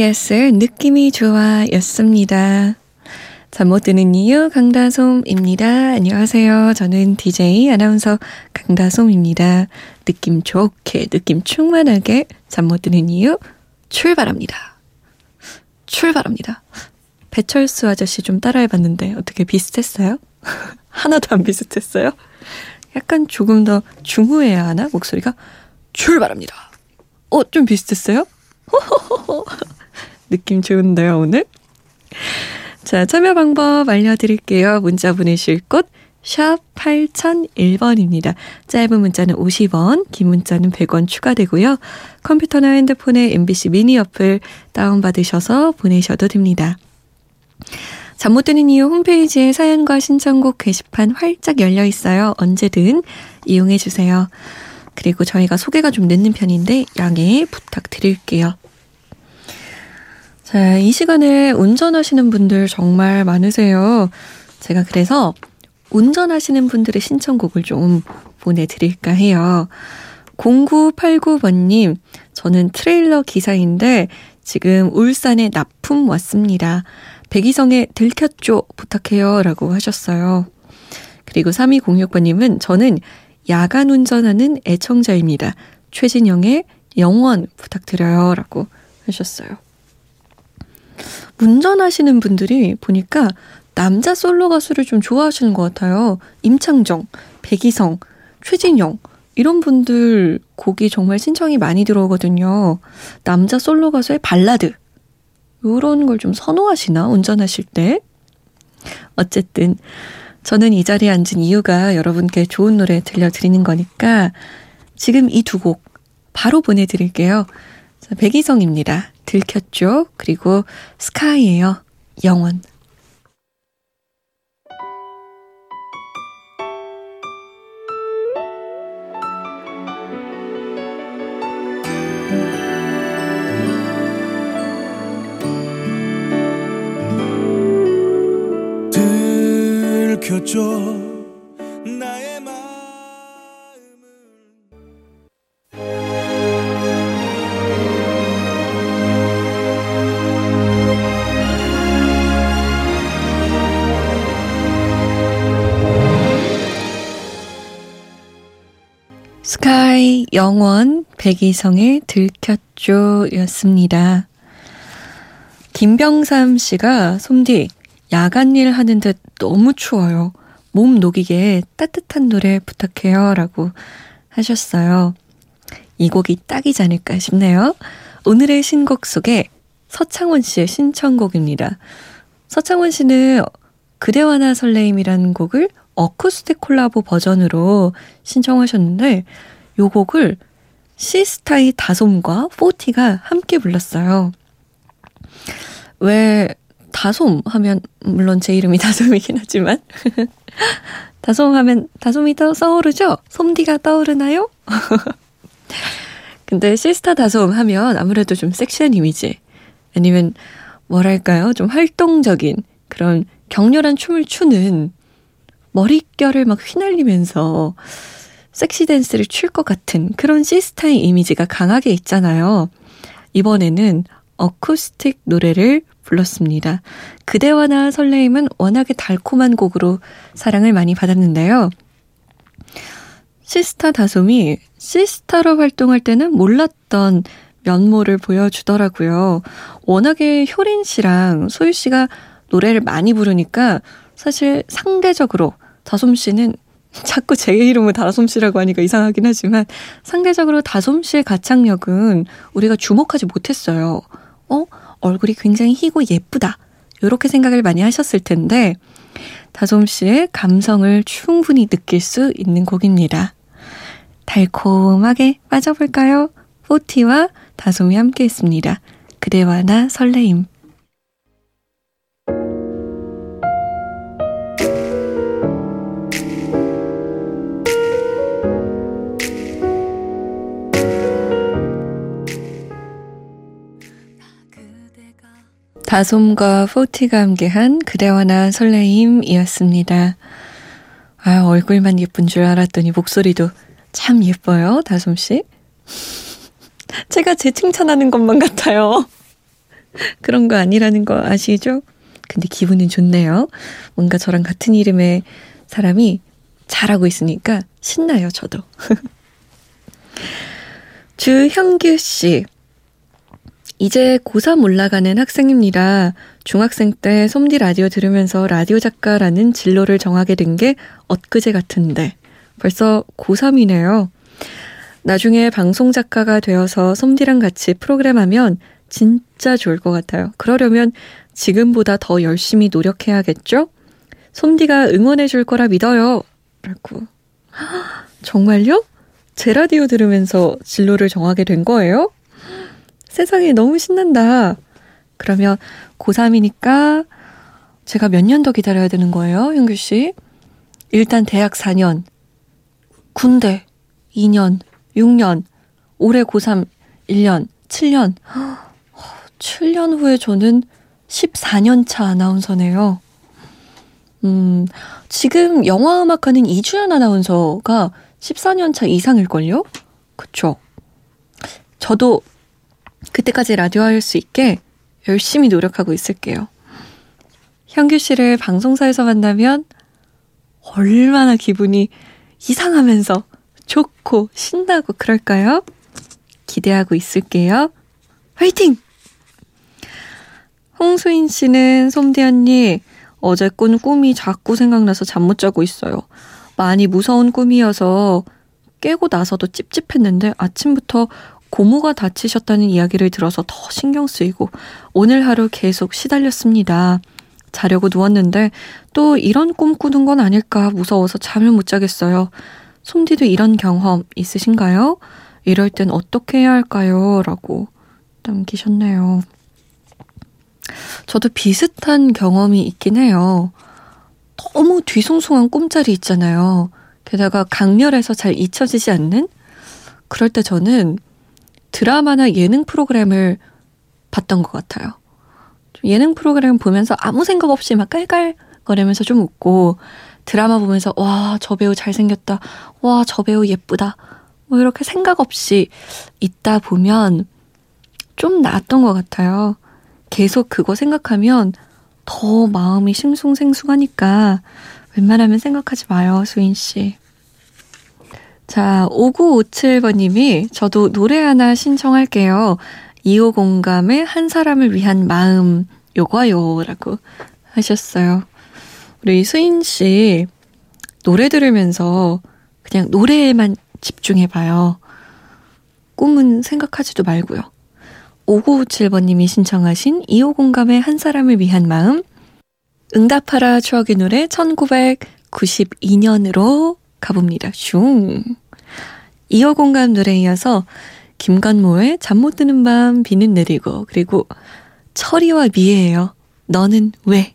Yes 느낌이 좋아 였습니다. 잠 못 드는 이유 강다솜입니다. 안녕하세요. 저는 DJ 아나운서 강다솜입니다. 느낌 좋게, 느낌 충만하게 잠 못 드는 이유 출발합니다. 출발합니다. 배철수 아저씨 좀 따라해봤는데 어떻게 비슷했어요? 하나도 안 비슷했어요? 약간 조금 더 중후해야 하나? 목소리가 출발합니다. 어, 좀 비슷했어요? 느낌 좋은데요, 오늘? 자, 참여 방법 알려드릴게요. 문자 보내실 곳, 샵 8001번입니다. 짧은 문자는 50원, 긴 문자는 100원 추가되고요. 컴퓨터나 핸드폰에 MBC 미니 어플 다운받으셔서 보내셔도 됩니다. 잠 못 드는 이유 홈페이지에 사연과 신청곡 게시판 활짝 열려 있어요. 언제든 이용해 주세요. 그리고 저희가 소개가 좀 늦는 편인데 양해 부탁드릴게요. 자, 이 시간에 운전하시는 분들 정말 많으세요. 제가 그래서 운전하시는 분들의 신청곡을 좀 보내드릴까 해요. 0989번님, 저는 트레일러 기사인데 지금 울산에 납품 왔습니다. 백이성에 들켰죠? 부탁해요. 라고 하셨어요. 그리고 3206번님은 저는 야간 운전하는 애청자입니다. 최진영의 영원 부탁드려요. 라고 하셨어요. 운전하시는 분들이 보니까 남자 솔로 가수를 좀 좋아하시는 것 같아요. 임창정, 백이성, 최진영, 이런 분들 곡이 정말 신청이 많이 들어오거든요. 남자 솔로 가수의 발라드. 이런 걸 좀 선호하시나, 운전하실 때? 어쨌든, 저는 이 자리에 앉은 이유가 여러분께 좋은 노래 들려드리는 거니까 지금 이 두 곡 바로 보내드릴게요. 자, 백이성입니다. 들켰죠? 그리고 스카이예요. 영원. 스카이 영원 백이성의 들켰죠 였습니다. 김병삼 씨가 솜디 야간 일 하는 듯 너무 추워요. 몸 녹이게 따뜻한 노래 부탁해요 라고 하셨어요. 이 곡이 딱이지 않을까 싶네요. 오늘의 신곡 속에 서창원 씨의 신청곡입니다. 서창원 씨는 그대와 나 설레임이라는 곡을 어쿠스틱 콜라보 버전으로 신청하셨는데 요 곡을 시스타의 다솜과 포티가 함께 불렀어요. 왜 다솜 하면 물론 제 이름이 다솜이긴 하지만 다솜 하면 다솜이 떠 떠오르죠? 솜디가 떠오르나요? 근데 시스타 다솜 하면 아무래도 좀 섹시한 이미지 아니면 뭐랄까요? 좀 활동적인 그런 격렬한 춤을 추는 머릿결을 막 휘날리면서 섹시 댄스를 출 것 같은 그런 시스타의 이미지가 강하게 있잖아요. 이번에는 어쿠스틱 노래를 불렀습니다. 그대와 나 설레임은 워낙에 달콤한 곡으로 사랑을 많이 받았는데요. 시스타 다솜이 시스타로 활동할 때는 몰랐던 면모를 보여주더라고요. 워낙에 효린 씨랑 소유 씨가 노래를 많이 부르니까 사실 상대적으로 다솜 씨는 자꾸 제 이름을 다솜 씨라고 하니까 이상하긴 하지만 상대적으로 다솜 씨의 가창력은 우리가 주목하지 못했어요. 어? 얼굴이 굉장히 희고 예쁘다. 이렇게 생각을 많이 하셨을 텐데 다솜 씨의 감성을 충분히 느낄 수 있는 곡입니다. 달콤하게 빠져볼까요? 포티와 다솜이 함께 했습니다. 그대와 나 설레임. 다솜과 포티가 함께한 그대와 나 설레임이었습니다. 아, 얼굴만 예쁜 줄 알았더니 목소리도 참 예뻐요, 다솜씨. 제가 제 칭찬하는 것만 같아요. 그런 거 아니라는 거 아시죠? 근데 기분은 좋네요. 뭔가 저랑 같은 이름의 사람이 잘하고 있으니까 신나요, 저도. 주형규 씨. 이제 고3 올라가는 학생입니다. 중학생 때 솜디 라디오 들으면서 라디오 작가라는 진로를 정하게 된 게 엊그제 같은데 벌써 고3이네요. 나중에 방송 작가가 되어서 솜디랑 같이 프로그램 하면 진짜 좋을 것 같아요. 그러려면 지금보다 더 열심히 노력해야겠죠? 솜디가 응원해 줄 거라 믿어요. 라고. 정말요? 제 라디오 들으면서 진로를 정하게 된 거예요? 세상에 너무 신난다. 그러면 고3이니까 제가 몇 년 더 기다려야 되는 거예요, 형규 씨? 일단 대학 4년, 군대 2년, 6년, 올해 고3 1년, 7년. 7년 후에 저는 14년 차 아나운서네요. 음, 지금 영화음악하는 이주연 아나운서가 14년 차 이상일걸요? 그쵸? 저도 그때까지 라디오 할 수 있게 열심히 노력하고 있을게요. 현규 씨를 방송사에서 만나면 얼마나 기분이 이상하면서 좋고 신나고 그럴까요? 기대하고 있을게요. 화이팅! 홍수인 씨는 솜디 언니 어제 꾼 꿈이 자꾸 생각나서 잠 못 자고 있어요. 많이 무서운 꿈이어서 깨고 나서도 찝찝했는데 아침부터 고모가 다치셨다는 이야기를 들어서 더 신경 쓰이고 오늘 하루 계속 시달렸습니다. 자려고 누웠는데 또 이런 꿈 꾸는 건 아닐까 무서워서 잠을 못 자겠어요. 솜디도 이런 경험 있으신가요? 이럴 땐 어떻게 해야 할까요? 라고 남기셨네요. 저도 비슷한 경험이 있긴 해요. 너무 뒤숭숭한 꿈자리 있잖아요. 게다가 강렬해서 잘 잊혀지지 않는? 그럴 때 저는 드라마나 예능 프로그램을 봤던 것 같아요. 예능 프로그램 보면서 아무 생각 없이 막 깔깔거리면서 좀 웃고 드라마 보면서 와, 저 배우 잘생겼다. 와, 저 배우 예쁘다. 뭐 이렇게 생각 없이 있다 보면 좀 나았던 것 같아요. 계속 그거 생각하면 더 마음이 싱숭생숭하니까 웬만하면 생각하지 마요, 수인 씨. 자, 5957번님이 저도 노래 하나 신청할게요. 2호 공감의 한 사람을 위한 마음, 요거요. 라고 하셨어요. 우리 수인 씨, 노래 들으면서 그냥 노래에만 집중해봐요. 꿈은 생각하지도 말고요. 5957번님이 신청하신 2호 공감의 한 사람을 위한 마음, 응답하라 추억의 노래 1992년으로 가봅니다. 슝. 이어 공감 노래에 이어서 김건모의 잠 못 드는 밤 비는 내리고 그리고 철이와 미애예요. 너는 왜?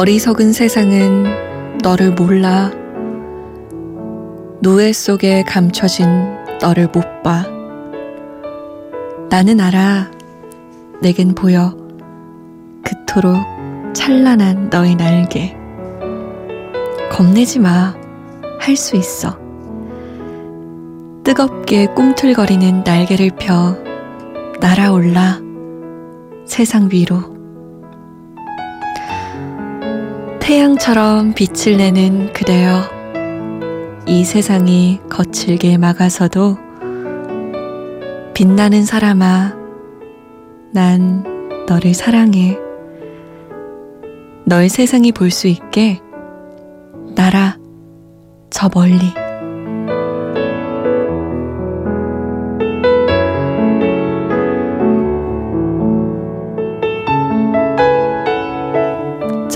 어리석은 세상은 너를 몰라. 노예 속에 감춰진 너를 못 봐. 나는 알아. 내겐 보여. 그토록 찬란한 너의 날개. 겁내지 마. 할 수 있어. 뜨겁게 꿈틀거리는 날개를 펴 날아올라 세상 위로. 태양처럼 빛을 내는 그대여. 이 세상이 거칠게 막아서도 빛나는 사람아, 난 너를 사랑해. 널 세상이 볼 수 있게 날아 저 멀리.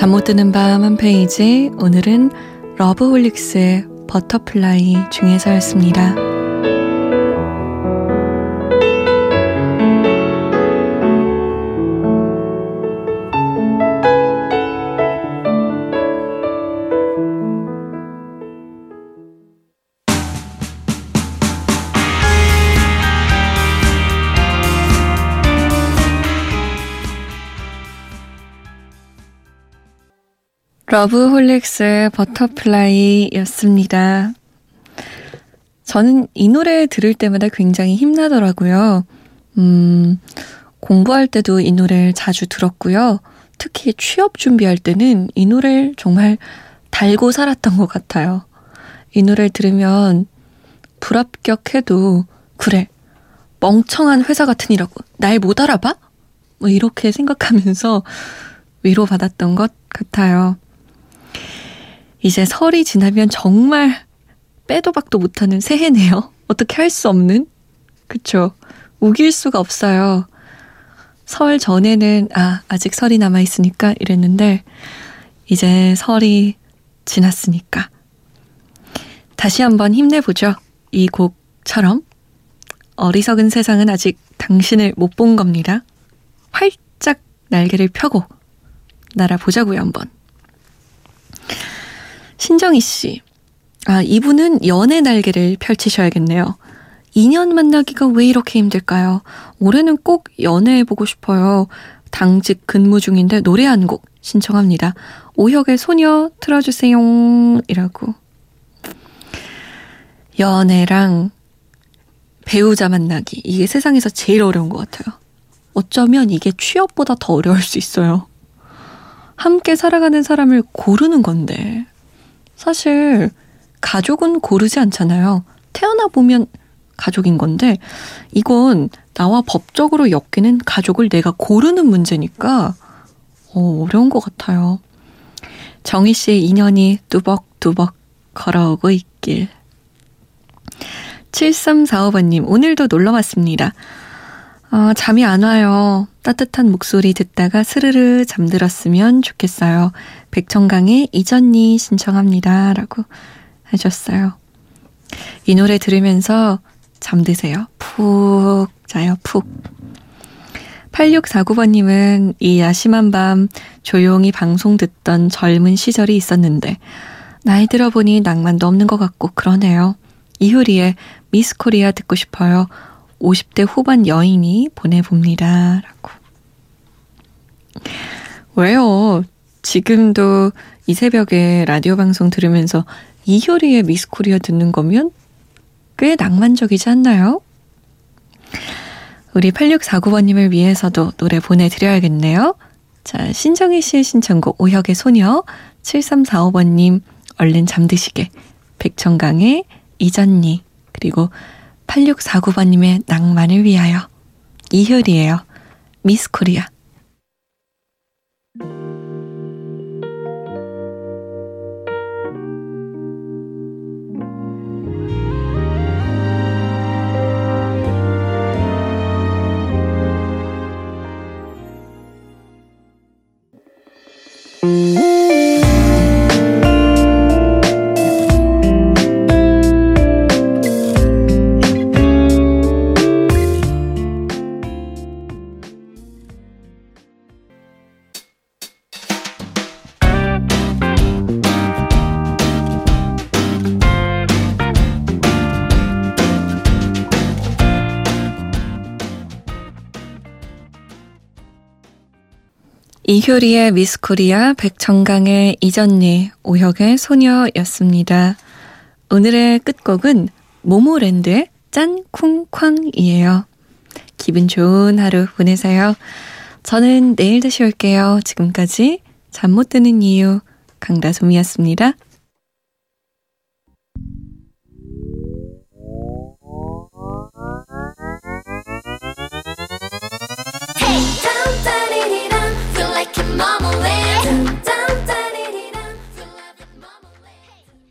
잠 못 드는 밤 한 페이지 오늘은 러브홀릭스의 버터플라이 중에서였습니다. 러브홀릭스의 Butterfly였습니다. 저는 이 노래 들을 때마다 굉장히 힘나더라고요. 음, 공부할 때도 이 노래를 자주 들었고요. 특히 취업 준비할 때는 이 노래를 정말 달고 살았던 것 같아요. 이 노래를 들으면 불합격해도 그래 멍청한 회사 같으니라고 날 못 알아봐? 뭐 이렇게 생각하면서 위로받았던 것 같아요. 이제 설이 지나면 정말 빼도 박도 못하는 새해네요. 어떻게 할 수 없는? 그쵸. 우길 수가 없어요. 설 전에는, 아, 아직 설이 남아있으니까 이랬는데, 이제 설이 지났으니까. 다시 한번 힘내보죠. 이 곡처럼. 어리석은 세상은 아직 당신을 못 본 겁니다. 활짝 날개를 펴고 날아보자고요, 한번. 신정희 씨. 아, 이분은 연애 날개를 펼치셔야겠네요. 2년 만나기가 왜 이렇게 힘들까요? 올해는 꼭 연애해보고 싶어요. 당직 근무 중인데 노래 한 곡 신청합니다. 오혁의 소녀 틀어주세요. 이라고. 연애랑 배우자 만나기. 이게 세상에서 제일 어려운 것 같아요. 어쩌면 이게 취업보다 더 어려울 수 있어요. 함께 살아가는 사람을 고르는 건데. 사실 가족은 고르지 않잖아요. 태어나 보면 가족인 건데 이건 나와 법적으로 엮이는 가족을 내가 고르는 문제니까 어, 어려운 것 같아요. 정희 씨의 인연이 뚜벅뚜벅 걸어오고 있길. 7345번님, 오늘도 놀러 왔습니다. 어, 잠이 안 와요. 따뜻한 목소리 듣다가 스르르 잠들었으면 좋겠어요. 백청강의 이전니 신청합니다. 라고 하셨어요. 이 노래 들으면서 잠드세요. 푹 자요, 푹. 8649번님은 이 야심한 밤 조용히 방송 듣던 젊은 시절이 있었는데, 나이 들어보니 낭만도 없는 것 같고 그러네요. 이효리의 미스 코리아 듣고 싶어요. 50대 후반 여인이 보내봅니다. 라고. 왜요? 지금도 이 새벽에 라디오 방송 들으면서 이효리의 미스 코리아 듣는 거면 꽤 낭만적이지 않나요? 우리 8649번님을 위해서도 노래 보내드려야겠네요. 자, 신정희 씨의 신청곡 오혁의 소녀 7345번님 얼른 잠드시게 백천강의 이전니 그리고 8649번님의 낭만을 위하여 이효리예요. 미스 코리아 이효리의 미스코리아, 백정강의 이전니, 오혁의 소녀였습니다. 오늘의 끝곡은 모모랜드의 짠쿵쾅이에요. 기분 좋은 하루 보내세요. 저는 내일 다시 올게요. 지금까지 잠 못 드는 이유 강다솜이었습니다. mama lives.